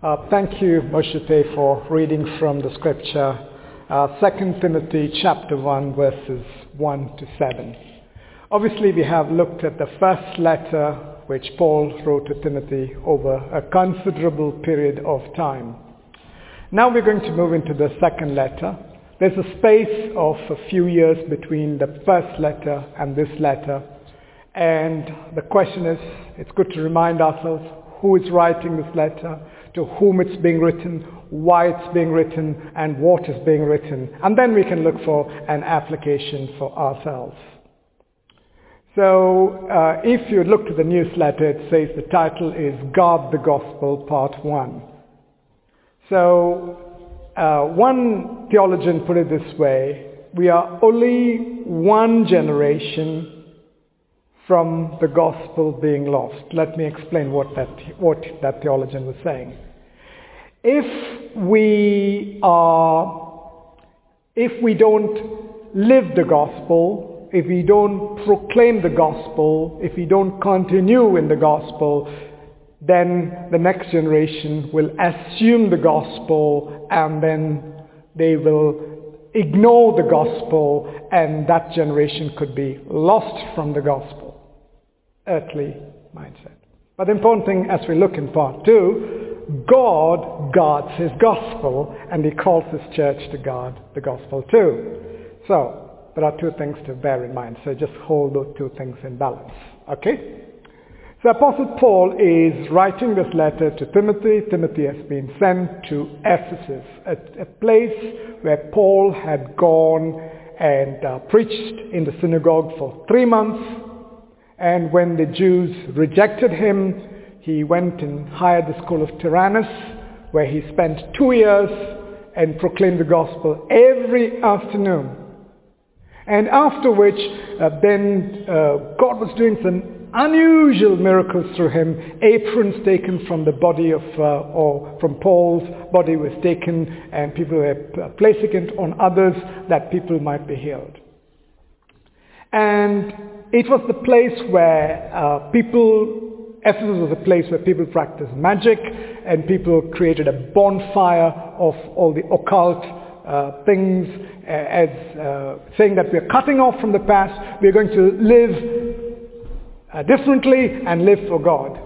Uh, thank you, Moshe, for reading from the scripture, uh, 2 Timothy chapter 1, verses 1 to 7. Obviously, we have looked at the first letter which Paul wrote to Timothy over a considerable period of time. Now we're going to move into the second letter. There's a space of a few years between the first letter and this letter. And the question is, it's good to remind ourselves who is writing this letter, to whom it's being written, why it's being written, and what is being written. And then we can look for an application for ourselves. So uh, if you look to the newsletter, it says the title is Guard the Gospel Part 1. So uh, one theologian put it this way, we are only one generation from the gospel being lost. Let me explain what that, what that theologian was saying. If we are, if we don't live the gospel, if we don't proclaim the gospel, if we don't continue in the gospel, then the next generation will assume the gospel and then they will ignore the gospel and that generation could be lost from the gospel. Earthly mindset. But the important thing as we look in part two, God guards his gospel and he calls his church to guard the gospel too. So there are two things to bear in mind. So just hold those two things in balance. Okay? So Apostle Paul is writing this letter to Timothy. Timothy has been sent to Ephesus, a, a place where Paul had gone and uh, preached in the synagogue for three months. And when the Jews rejected him, he went and hired the school of Tyrannus, where he spent two years and proclaimed the gospel every afternoon. And after which, uh, then uh, God was doing some unusual miracles through him. Aprons taken from the body of, uh, or from Paul's body was taken and people were placing it on others that people might be healed. And it was the place where uh, people, Ephesus was a place where people practiced magic and people created a bonfire of all the occult uh, things as uh, saying that we're cutting off from the past, we're going to live uh, differently and live for God.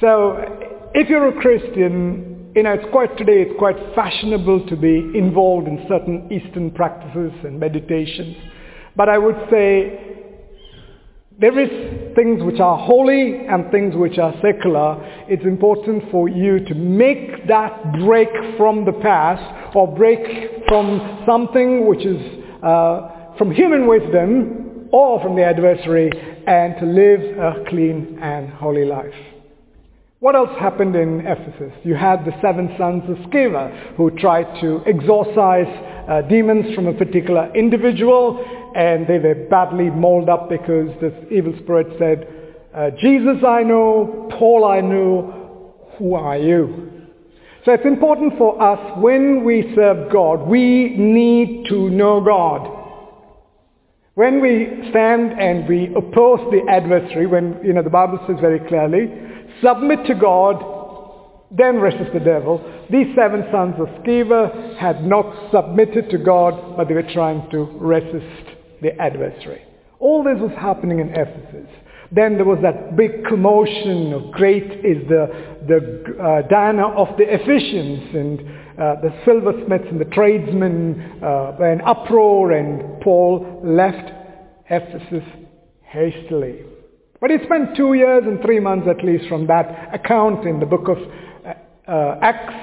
So if you're a Christian, you know, it's quite today, it's quite fashionable to be involved in certain Eastern practices and meditations. But I would say there is things which are holy and things which are secular. It's important for you to make that break from the past or break from something which is uh, from human wisdom or from the adversary and to live a clean and holy life. What else happened in Ephesus? You had the seven sons of Sceva who tried to exorcise uh, demons from a particular individual and they were badly mauled up because this evil spirit said, uh, Jesus I know, Paul I know, who are you? So it's important for us when we serve God, we need to know God. When we stand and we oppose the adversary, when, you know, the Bible says very clearly, submit to God, then resist the devil. These seven sons of Sceva had not submitted to God, but they were trying to resist the adversary. All this was happening in Ephesus. Then there was that big commotion of great is the, the uh, Diana of the Ephesians and uh, the silversmiths and the tradesmen uh, were in uproar and Paul left Ephesus hastily. But he spent two years and three months at least from that account in the book of uh, uh Acts.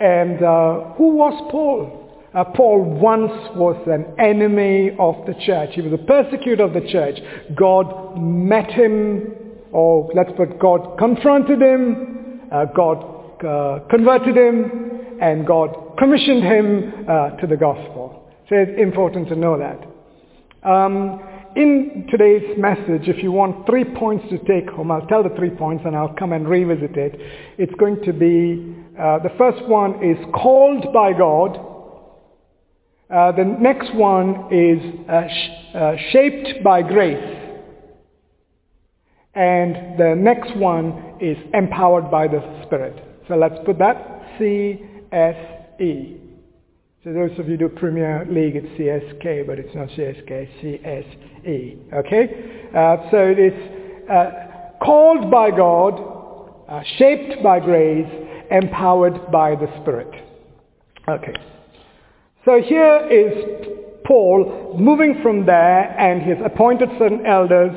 And uh, who was Paul? Uh, Paul once was an enemy of the church. He was a persecutor of the church. God met him, or let's put God confronted him, uh, God uh, converted him, and God commissioned him uh, to the gospel. So it's important to know that. Um, in today's message, if you want three points to take home, I'll tell the three points and I'll come and revisit it. It's going to be, uh, the first one is called by God, uh, the next one is uh, sh- uh, shaped by grace. And the next one is empowered by the Spirit. So let's put that C-S-E. So those of you who do Premier League, it's CSK, but it's not CSK, C-S-E. Okay? Uh, so it is uh, called by God, shaped by grace, empowered by the Spirit. Okay. So here is Paul moving from there and he's appointed certain elders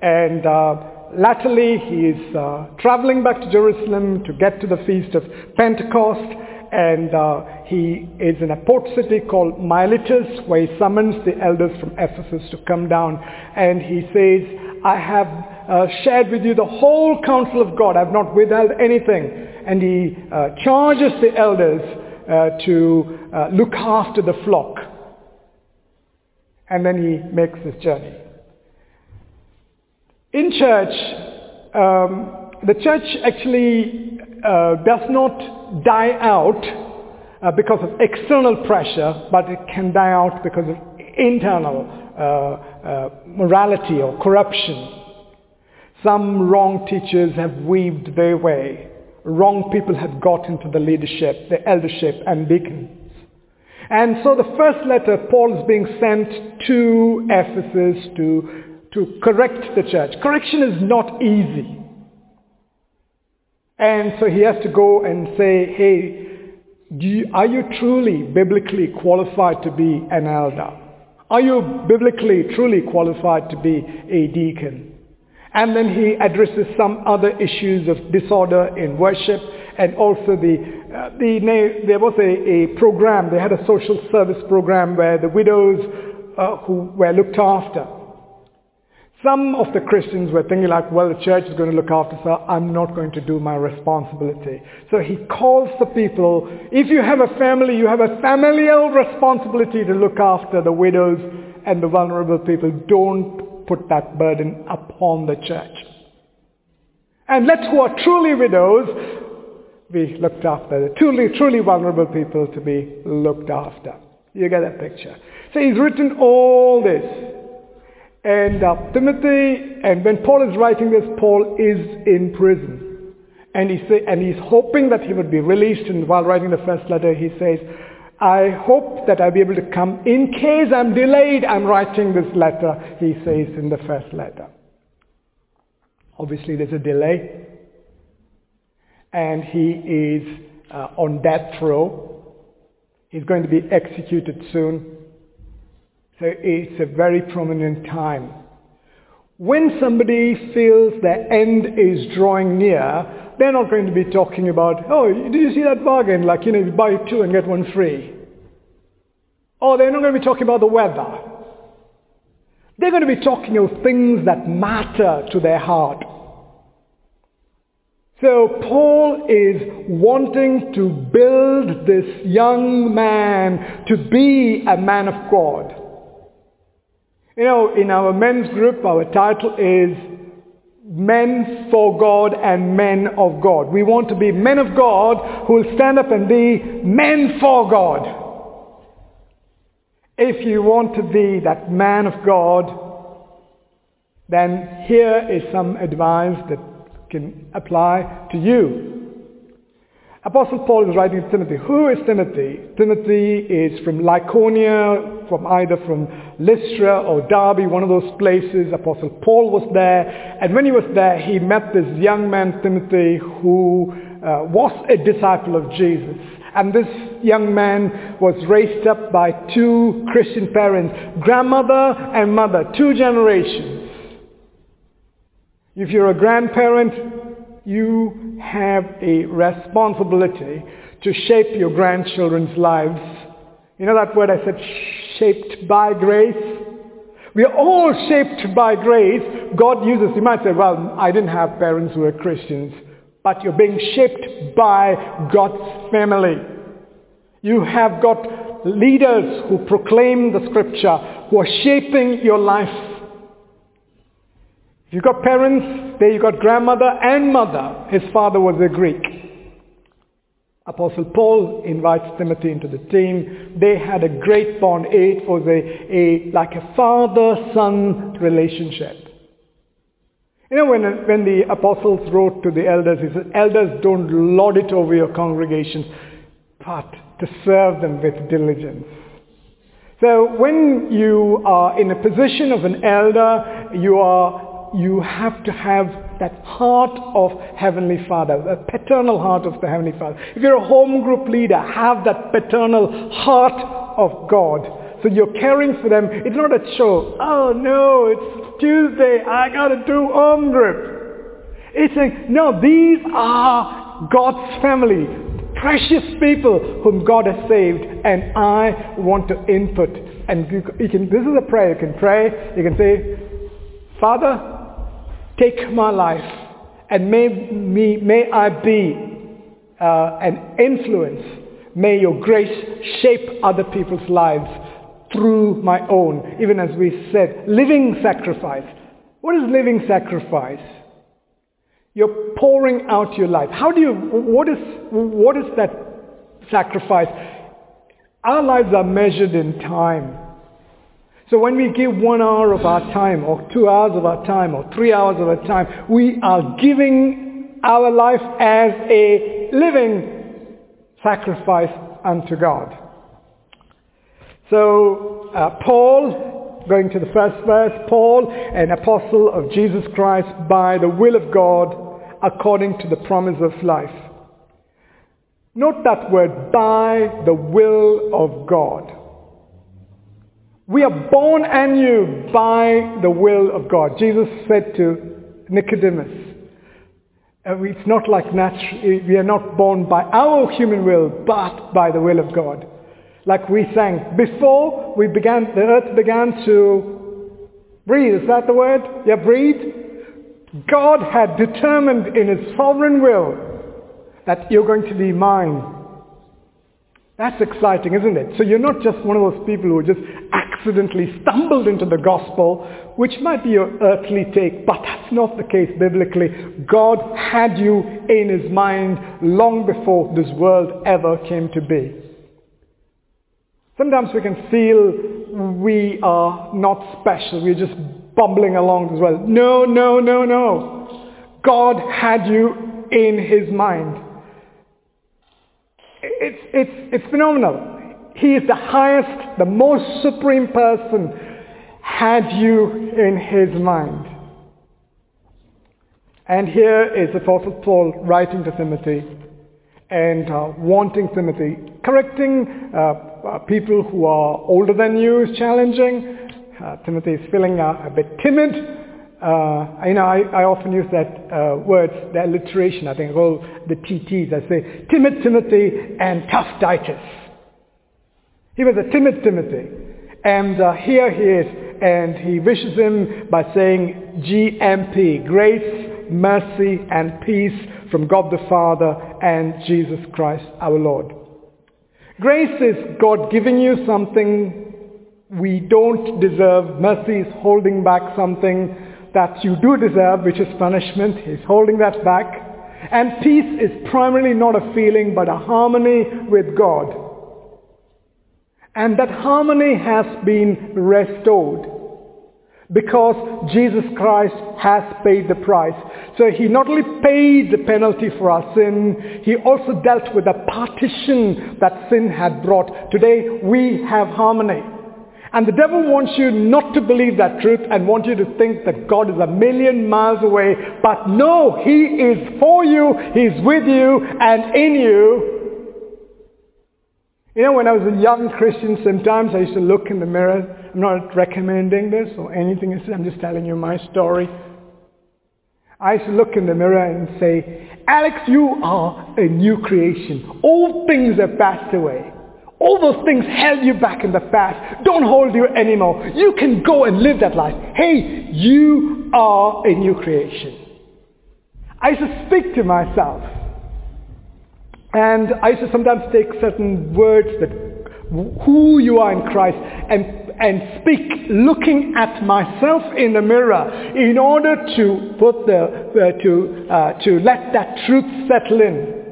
and uh, latterly he is uh, traveling back to Jerusalem to get to the feast of Pentecost and uh, he is in a port city called Miletus where he summons the elders from Ephesus to come down and he says, I have uh, shared with you the whole counsel of God. I have not withheld anything. And he uh, charges the elders uh, to uh, look after the flock. And then he makes this journey. In church, um, the church actually uh, does not die out uh, because of external pressure, but it can die out because of internal uh, morality or corruption. Some wrong teachers have weaved their way. Wrong people have got into the leadership, the eldership and deacons. And so the first letter, Paul is being sent to Ephesus to, to correct the church. Correction is not easy. And so he has to go and say, hey, you, are you truly biblically qualified to be an elder? Are you biblically truly qualified to be a deacon? And then he addresses some other issues of disorder in worship and also the, uh, the there was a, a, program, they had a social service program where the widows uh, who were looked after. Some of the Christians were thinking like, well, the church is going to look after, so I'm not going to do my responsibility. So he calls the people, if you have a family, you have a familial responsibility to look after the widows and the vulnerable people. Don't put that burden upon the church. And let who are truly widows be looked after. The truly, truly vulnerable people to be looked after. You get that picture. So he's written all this. And uh, Timothy, and when Paul is writing this, Paul is in prison. And, he say, and he's hoping that he would be released. And while writing the first letter, he says, I hope that I'll be able to come. In case I'm delayed, I'm writing this letter, he says in the first letter. Obviously, there's a delay. And he is uh, on death row. He's going to be executed soon. So it's a very prominent time. When somebody feels their end is drawing near, they're not going to be talking about, oh, did you see that bargain? Like, you know, you buy two and get one free. Or they're not going to be talking about the weather. They're going to be talking of things that matter to their heart. So Paul is wanting to build this young man to be a man of God. You know, in our men's group, our title is Men for God and Men of God. We want to be men of God who will stand up and be men for God. If you want to be that man of God, then here is some advice that can apply to you. Apostle Paul is writing to Timothy. Who is Timothy? Timothy is from Lycaonia, from either from Lystra or Derbe, one of those places. Apostle Paul was there. And when he was there, he met this young man, Timothy, who uh, was a disciple of Jesus. And this young man was raised up by two Christian parents, grandmother and mother, two generations. If you're a grandparent, you have a responsibility to shape your grandchildren's lives. You know that word I said, shaped by grace? We are all shaped by grace. God uses, you might say, well, I didn't have parents who were Christians, but you're being shaped by God's family. You have got leaders who proclaim the scripture, who are shaping your life you got parents, there you got grandmother and mother. His father was a Greek. Apostle Paul invites Timothy into the team. They had a great bond. It was a, a like a father-son relationship. You know, when, when the apostles wrote to the elders, he said, elders don't lord it over your congregations, but to serve them with diligence. So when you are in a position of an elder, you are, you have to have that heart of Heavenly Father, the paternal heart of the Heavenly Father. If you're a home group leader, have that paternal heart of God. So you're caring for them. It's not a show. Oh no, it's Tuesday. I got to do home group. It's saying, no, these are God's family. Precious people whom God has saved and I want to input. And you can, this is a prayer. You can pray. You can say, Father, take my life and may, me, may I be uh, an influence. May your grace shape other people's lives through my own. Even as we said, living sacrifice. What is living sacrifice? You're pouring out your life. How do you, what is, what is that sacrifice? Our lives are measured in time. So when we give one hour of our time, or two hours of our time, or three hours of our time, we are giving our life as a living sacrifice unto God. So uh, Paul, going to the first verse, Paul, an apostle of Jesus Christ by the will of God, according to the promise of life. Note that word, by the will of God. We are born anew by the will of God. Jesus said to Nicodemus, uh, it's not like natural, we are not born by our human will, but by the will of God. Like we sang, before we began, the earth began to breathe. Is that the word? Yeah, breathe. God had determined in his sovereign will that you're going to be mine. That's exciting, isn't it? So you're not just one of those people who just accidentally stumbled into the gospel, which might be your earthly take, but that's not the case biblically. God had you in his mind long before this world ever came to be. Sometimes we can feel we are not special. We're just bumbling along as well. No, no, no, no. God had you in his mind. It's, it's, it's phenomenal. He is the highest, the most supreme person had you in his mind. And here is the Apostle Paul writing to Timothy and uh, wanting Timothy, correcting uh, uh, people who are older than you is challenging. Uh, Timothy is feeling a bit timid. Uh, you know, I, I, often use that uh, word, the alliteration, I think, all the TTs. I say, timid Timothy and tough Titus. He was a timid Timothy. And uh, here he is, and he wishes him by saying GMP, grace, mercy, and peace from God the Father and Jesus Christ our Lord. Grace is God giving you something we don't deserve. Mercy is holding back something that you do deserve, which is punishment. He's holding that back. And peace is primarily not a feeling, but a harmony with God. And that harmony has been restored because Jesus Christ has paid the price. So he not only paid the penalty for our sin, he also dealt with the partition that sin had brought. Today we have harmony. And the devil wants you not to believe that truth and want you to think that God is a million miles away. But no, he is for you, he's with you and in you. You know, when I was a young Christian, sometimes I used to look in the mirror. I'm not recommending this or anything. I'm just telling you my story. I used to look in the mirror and say, Alex, you are a new creation. All things have passed away. All those things held you back in the past don't hold you anymore. You can go and live that life. Hey, you are a new creation. I used to speak to myself. And I used to sometimes take certain words that who you are in Christ and, and speak looking at myself in the mirror in order to put the, uh, to, uh, to let that truth settle in.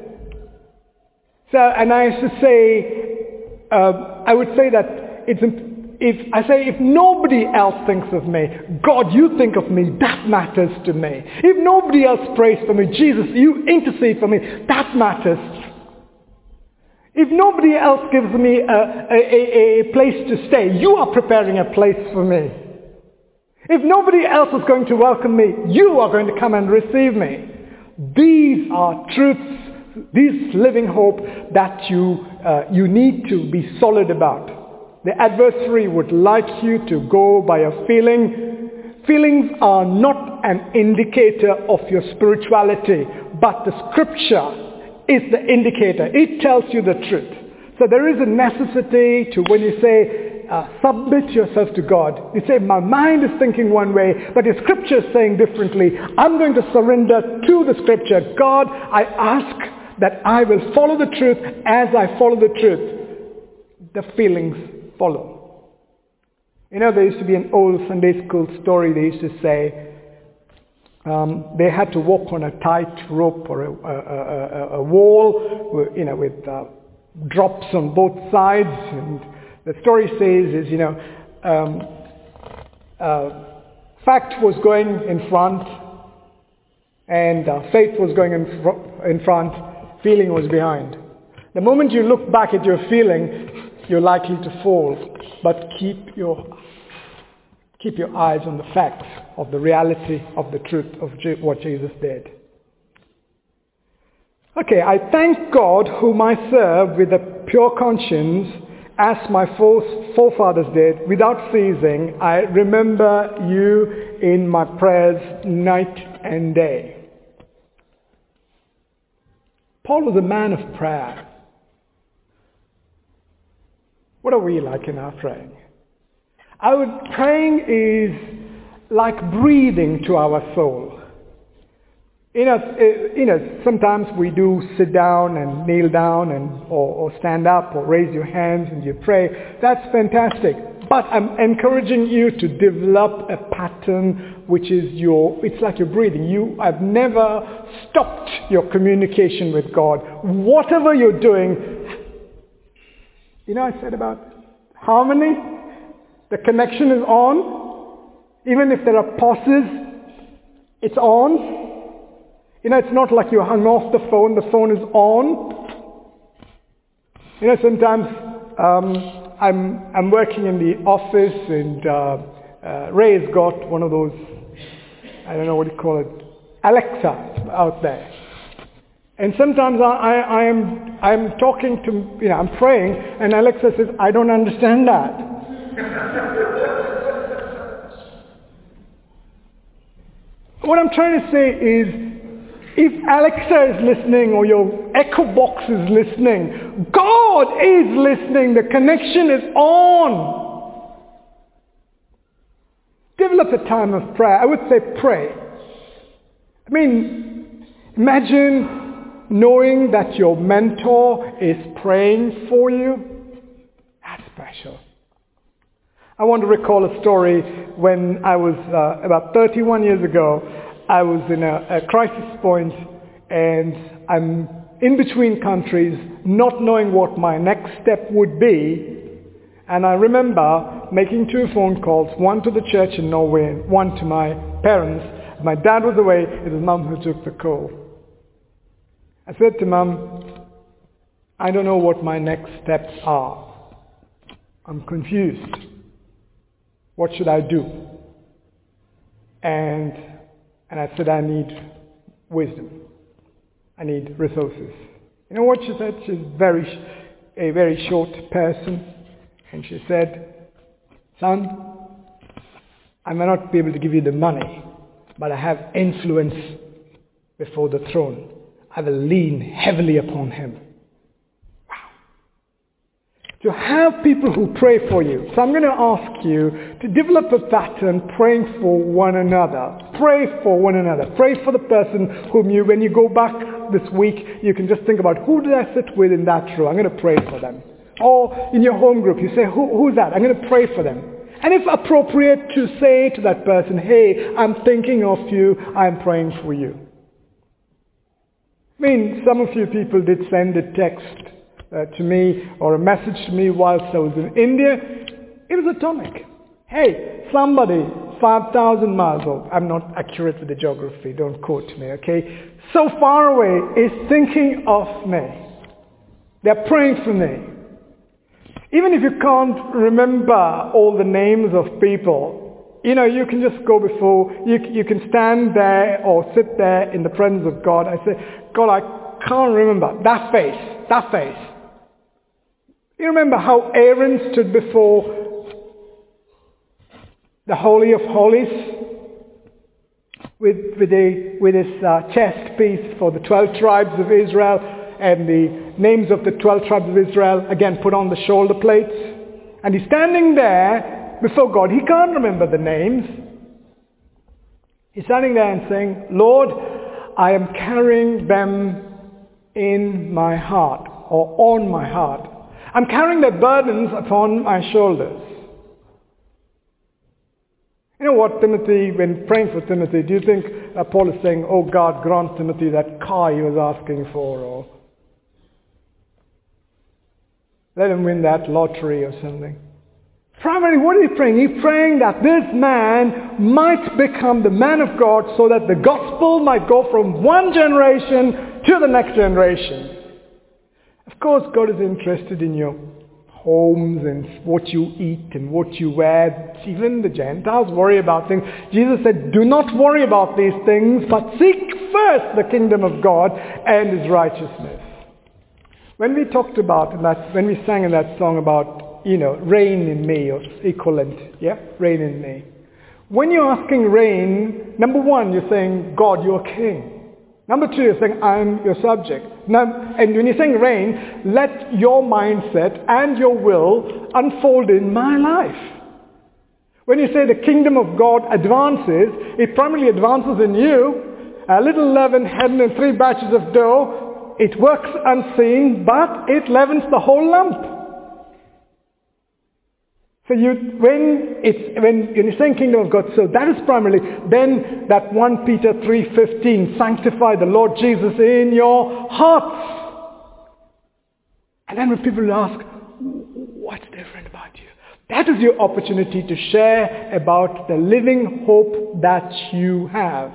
So, and I used to say, uh, I would say that it's, if I say if nobody else thinks of me, God, you think of me, that matters to me. If nobody else prays for me, Jesus, you intercede for me, that matters. If nobody else gives me a, a, a, a place to stay, you are preparing a place for me. If nobody else is going to welcome me, you are going to come and receive me. These are truths, this living hope that you, uh, you need to be solid about. The adversary would like you to go by a feeling. Feelings are not an indicator of your spirituality, but the scripture is the indicator. It tells you the truth. So there is a necessity to when you say, uh, submit yourself to God. You say, my mind is thinking one way, but the scripture is saying differently. I'm going to surrender to the scripture. God, I ask that I will follow the truth as I follow the truth. The feelings follow. You know, there used to be an old Sunday school story. They used to say, um, they had to walk on a tight rope or a, a, a, a wall, you know, with uh, drops on both sides. And the story says is, you know, um, uh, fact was going in front, and uh, faith was going in, fr- in front, feeling was behind. The moment you look back at your feeling, you're likely to fall. But keep your keep your eyes on the facts of the reality of the truth of what Jesus did. Okay, I thank God whom I serve with a pure conscience as my forefathers did without ceasing. I remember you in my prayers night and day. Paul was a man of prayer. What are we like in our praying? Our praying is like breathing to our soul. You know, eh, you know, sometimes we do sit down and kneel down and, or, or stand up or raise your hands and you pray. That's fantastic. But I'm encouraging you to develop a pattern which is your, it's like you're breathing. You have never stopped your communication with God. Whatever you're doing, you know I said about harmony? The connection is on. Even if there are pauses, it's on. You know, it's not like you hung off the phone, the phone is on. You know, sometimes um, I'm, I'm working in the office and uh, uh, Ray's got one of those, I don't know what you call it, Alexa out there. And sometimes I, I, I am I'm talking to, you know, I'm praying and Alexa says, I don't understand that. what I'm trying to say is, if Alexa is listening or your Echo Box is listening, God is listening. The connection is on. Develop a time of prayer. I would say pray. I mean, imagine knowing that your mentor is praying for you. That's special. I want to recall a story when I was uh, about 31 years ago. I was in a, a crisis point and I'm in between countries not knowing what my next step would be. And I remember making two phone calls, one to the church in Norway and one to my parents. My dad was away, it was mum who took the call. I said to mum, I don't know what my next steps are. I'm confused. What should I do? And, and I said, I need wisdom. I need resources. You know what she said? She's very, a very short person. And she said, son, I may not be able to give you the money, but I have influence before the throne. I will lean heavily upon him to have people who pray for you. So I'm going to ask you to develop a pattern praying for one another. Pray for one another. Pray for the person whom you, when you go back this week, you can just think about who did I sit with in that row? I'm going to pray for them. Or in your home group, you say, who, who's that? I'm going to pray for them. And if appropriate, to say to that person, hey, I'm thinking of you, I'm praying for you. I mean, some of you people did send a text uh, to me or a message to me whilst I was in India. It was a tonic. Hey, somebody 5,000 miles, oh, I'm not accurate with the geography, don't quote me, okay? So far away is thinking of me. They're praying for me. Even if you can't remember all the names of people, you know, you can just go before, you, you can stand there or sit there in the presence of God and say, God, I can't remember that face, that face. You remember how Aaron stood before the Holy of Holies with, with, with his uh, chest piece for the 12 tribes of Israel and the names of the 12 tribes of Israel, again put on the shoulder plates. And he's standing there before God. He can't remember the names. He's standing there and saying, Lord, I am carrying them in my heart or on my heart. I'm carrying their burdens upon my shoulders. You know what, Timothy, when praying for Timothy, do you think uh, Paul is saying, oh God, grant Timothy that car he was asking for, or let him win that lottery or something? Primarily, what is he praying? He's praying that this man might become the man of God so that the gospel might go from one generation to the next generation. Of course, God is interested in your homes and what you eat and what you wear. Even the Gentiles worry about things. Jesus said, do not worry about these things, but seek first the kingdom of God and his righteousness. When we talked about that, when we sang in that song about, you know, rain in May or equivalent, yeah, rain in May. When you're asking reign, number one, you're saying, God, you're king. Number two, you're saying, I'm your subject. Now, and when you're saying reign, let your mindset and your will unfold in my life. When you say the kingdom of God advances, it primarily advances in you. A little leaven hidden in three batches of dough it works unseen, but it leavens the whole lump. So you, when it's, when you're saying kingdom of God, so that is primarily, then that 1 Peter 3.15, sanctify the Lord Jesus in your hearts. And then when people ask, what's different about you? That is your opportunity to share about the living hope that you have.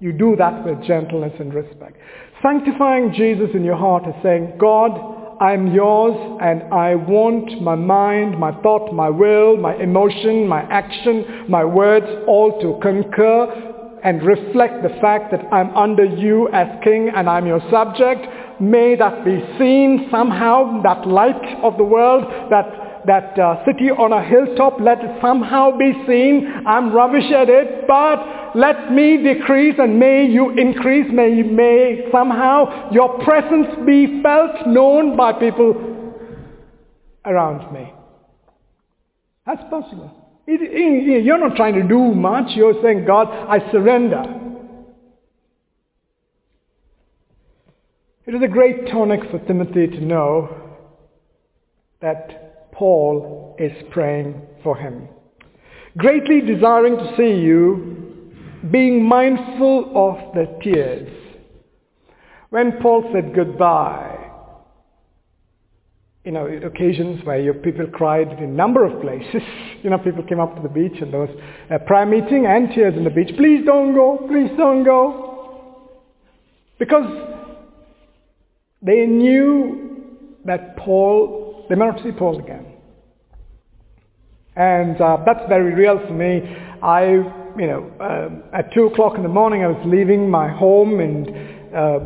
You do that with gentleness and respect. Sanctifying Jesus in your heart is saying, God, I'm yours and I want my mind, my thought, my will, my emotion, my action, my words all to concur and reflect the fact that I'm under you as king and I'm your subject. May that be seen somehow, that light of the world, that, that uh, city on a hilltop, let it somehow be seen. I'm rubbish at it, but let me decrease and may you increase. May, may somehow your presence be felt, known by people around me. That's possible. It, it, you're not trying to do much. You're saying, God, I surrender. It is a great tonic for Timothy to know that Paul is praying for him. Greatly desiring to see you being mindful of the tears. When Paul said goodbye, you know, occasions where your people cried in a number of places. You know, people came up to the beach and there was a prayer meeting and tears in the beach. Please don't go, please don't go. Because they knew that Paul, they might not see Paul again. And uh, that's very real for me. I you know, uh, at 2 o'clock in the morning I was leaving my home and uh,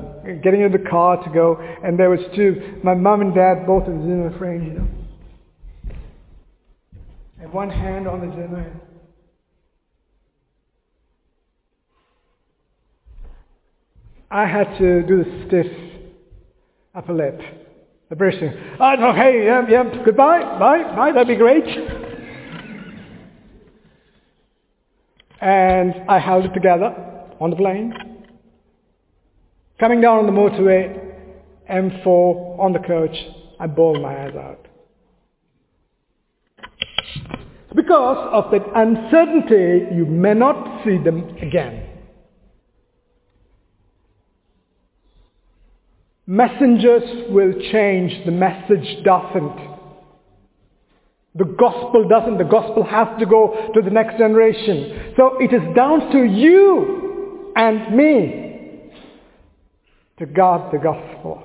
getting in the car to go, and there was two, my mom and dad both in the Zimmer frame, you know. And one hand on the Zimmer. I had to do the stiff upper lip. The bursting. Oh, okay, yeah, yeah, goodbye, bye, bye, that'd be great. and I held it together on the plane. Coming down on the motorway, M4 on the coach, I bawled my eyes out. Because of that uncertainty, you may not see them again. Messengers will change, the message doesn't. The gospel doesn't. The gospel has to go to the next generation. So it is down to you and me to guard the gospel,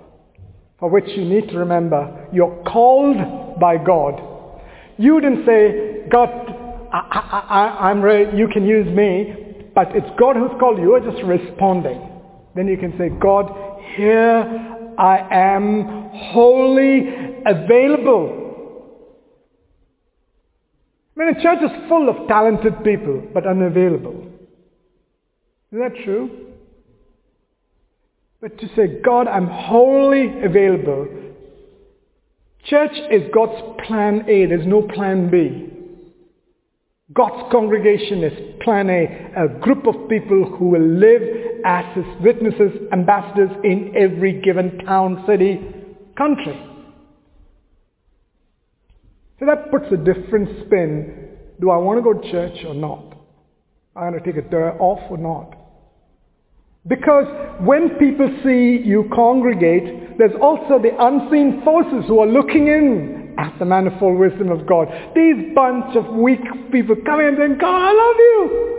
for which you need to remember you're called by God. You didn't say, God, I, am ready, you can use me, but it's God who's called you. You're just responding. Then you can say, God, here I am wholly available. I mean, a church is full of talented people, but unavailable. Is that true? But to say, God, I'm wholly available. Church is God's plan A. There's no plan B. God's congregation is plan A, a group of people who will live as his witnesses, ambassadors in every given town, city, country. So that puts a different spin. Do I want to go to church or not? I going to take a day off or not? Because when people see you congregate, there's also the unseen forces who are looking in at the manifold wisdom of God. These bunch of weak people coming and saying, God, I love you.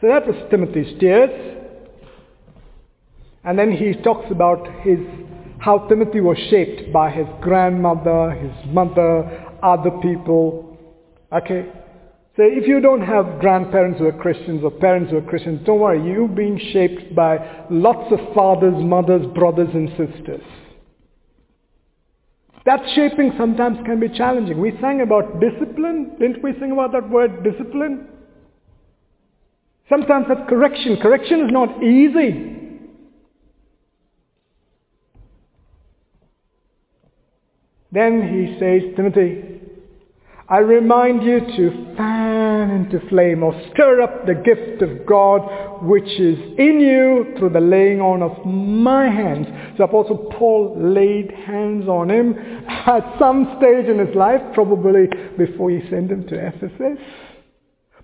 So that was Timothy's tears. And then he talks about his how Timothy was shaped by his grandmother, his mother, other people. Okay? So if you don't have grandparents who are Christians or parents who are Christians, don't worry. You're being shaped by lots of fathers, mothers, brothers and sisters. That shaping sometimes can be challenging. We sang about discipline. Didn't we sing about that word discipline? Sometimes that's correction. Correction is not easy. Then he says, Timothy, I remind you to fan into flame or stir up the gift of God which is in you through the laying on of my hands. So Apostle Paul laid hands on him at some stage in his life, probably before he sent him to Ephesus,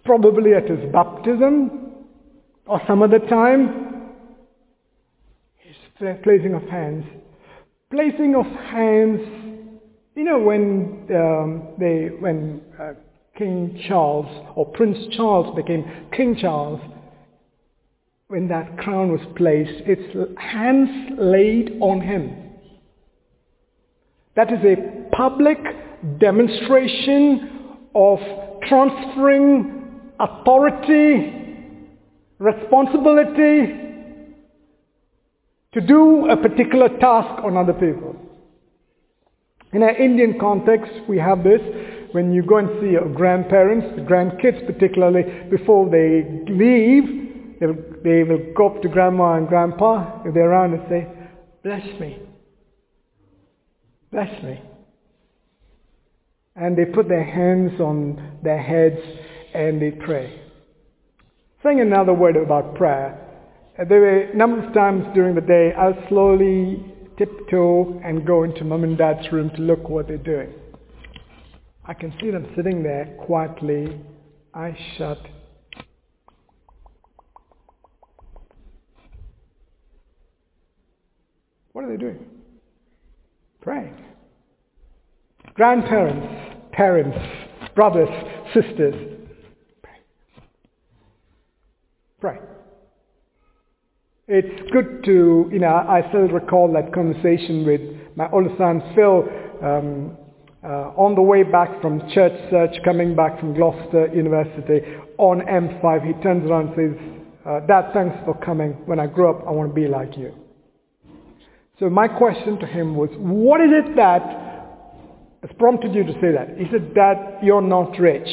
probably at his baptism, or some other time. His placing of hands. Placing of hands you know, when, um, they, when uh, King Charles or Prince Charles became King Charles, when that crown was placed, it's hands laid on him. That is a public demonstration of transferring authority, responsibility to do a particular task on other people. In our Indian context, we have this. When you go and see your grandparents, the grandkids particularly, before they leave, they will, go up to grandma and grandpa, if they're around, and say, bless me. Bless me. And they put their hands on their heads and they pray. Saying another word about prayer. Uh, there were a number of times during the day I'll slowly tiptoe and go into mom and dad's room to look what they're doing. I can see them sitting there quietly, eyes shut. What are they doing? Praying. Grandparents, parents, brothers, sisters, pray. Pray. It's good to, you know, I still recall that conversation with my older son Phil um, uh, on the way back from church search, coming back from Gloucester University on M5. He turns around and says, uh, Dad, thanks for coming. When I grow up, I want to be like you. So my question to him was, what is it that has prompted you to say that? He said, Dad, you're not rich,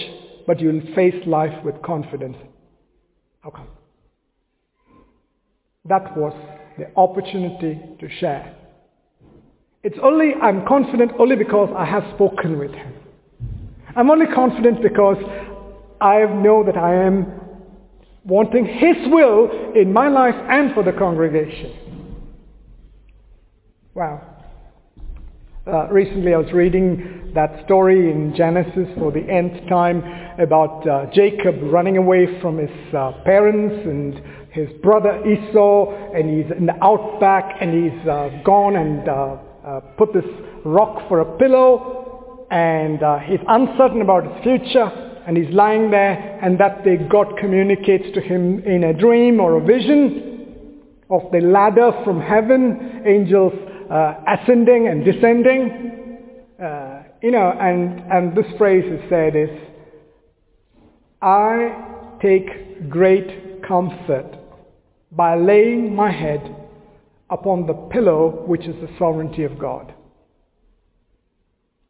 but you'll face life with confidence. How come? That was the opportunity to share. It's only, I'm confident only because I have spoken with him. I'm only confident because I know that I am wanting his will in my life and for the congregation. Wow. Uh, recently I was reading that story in Genesis for the nth time about uh, Jacob running away from his uh, parents and his brother Esau and he's in the outback and he's uh, gone and uh, uh, put this rock for a pillow and he's uncertain about his future and he's lying there and that day God communicates to him in a dream or a vision of the ladder from heaven, angels uh, ascending and descending. Uh, you know, and, and this phrase is said is, I take great comfort by laying my head upon the pillow which is the sovereignty of God.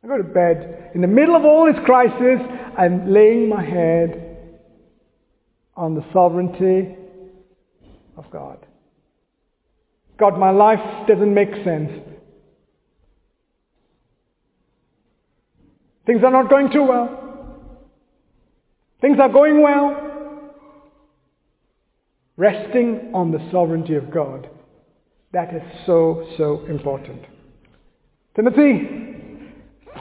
I go to bed in the middle of all this crisis, I'm laying my head on the sovereignty of God. God, my life doesn't make sense. Things are not going too well. Things are going well. Resting on the sovereignty of God. That is so, so important. Timothy,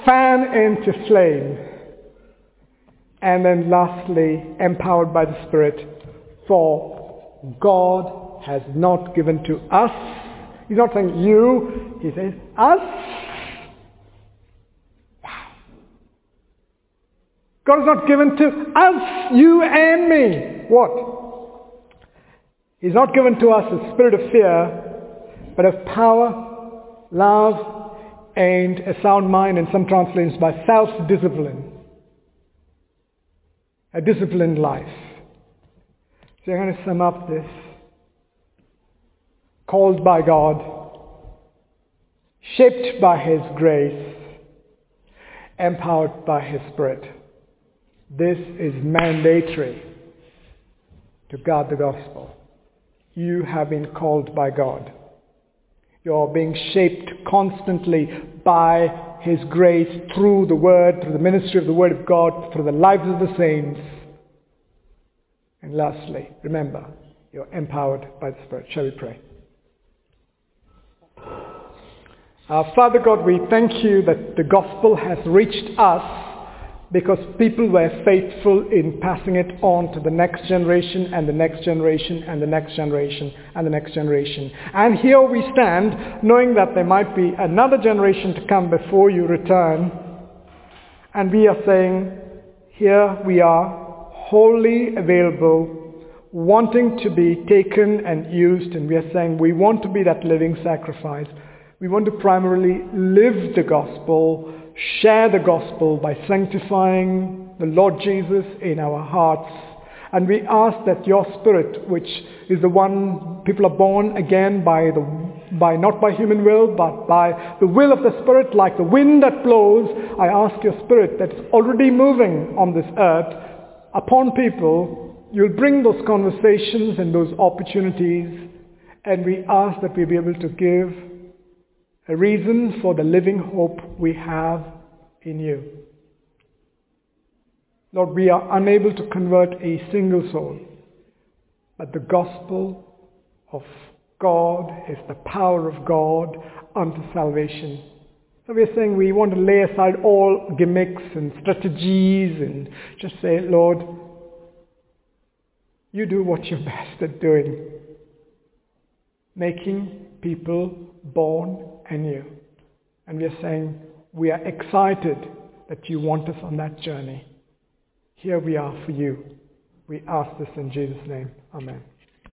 fan into flame. And then lastly, empowered by the Spirit, for God has not given to us. He's not saying you, he says us. God has not given to us, you and me. What? He's not given to us a spirit of fear, but of power, love, and a sound mind, and some translations by self-discipline. A disciplined life. So I'm going to sum up this called by God, shaped by His grace, empowered by His Spirit. This is mandatory to guard the gospel. You have been called by God. You're being shaped constantly by His grace through the Word, through the ministry of the Word of God, through the lives of the saints. And lastly, remember, you're empowered by the Spirit. Shall we pray? Uh, Father God, we thank you that the gospel has reached us because people were faithful in passing it on to the next generation and the next generation and the next generation and the next generation. And here we stand knowing that there might be another generation to come before you return. And we are saying, here we are, wholly available, wanting to be taken and used. And we are saying we want to be that living sacrifice. We want to primarily live the gospel, share the gospel by sanctifying the Lord Jesus in our hearts. And we ask that your spirit, which is the one people are born again by the by not by human will, but by the will of the Spirit, like the wind that blows, I ask your Spirit that's already moving on this earth upon people, you'll bring those conversations and those opportunities, and we ask that we be able to give a reason for the living hope we have in you. Lord, we are unable to convert a single soul, but the gospel of God is the power of God unto salvation. So we are saying we want to lay aside all gimmicks and strategies and just say, Lord, you do what you're best at doing. Making people born anew. And we are saying, we are excited that you want us on that journey. Here we are for you. We ask this in Jesus' name. Amen.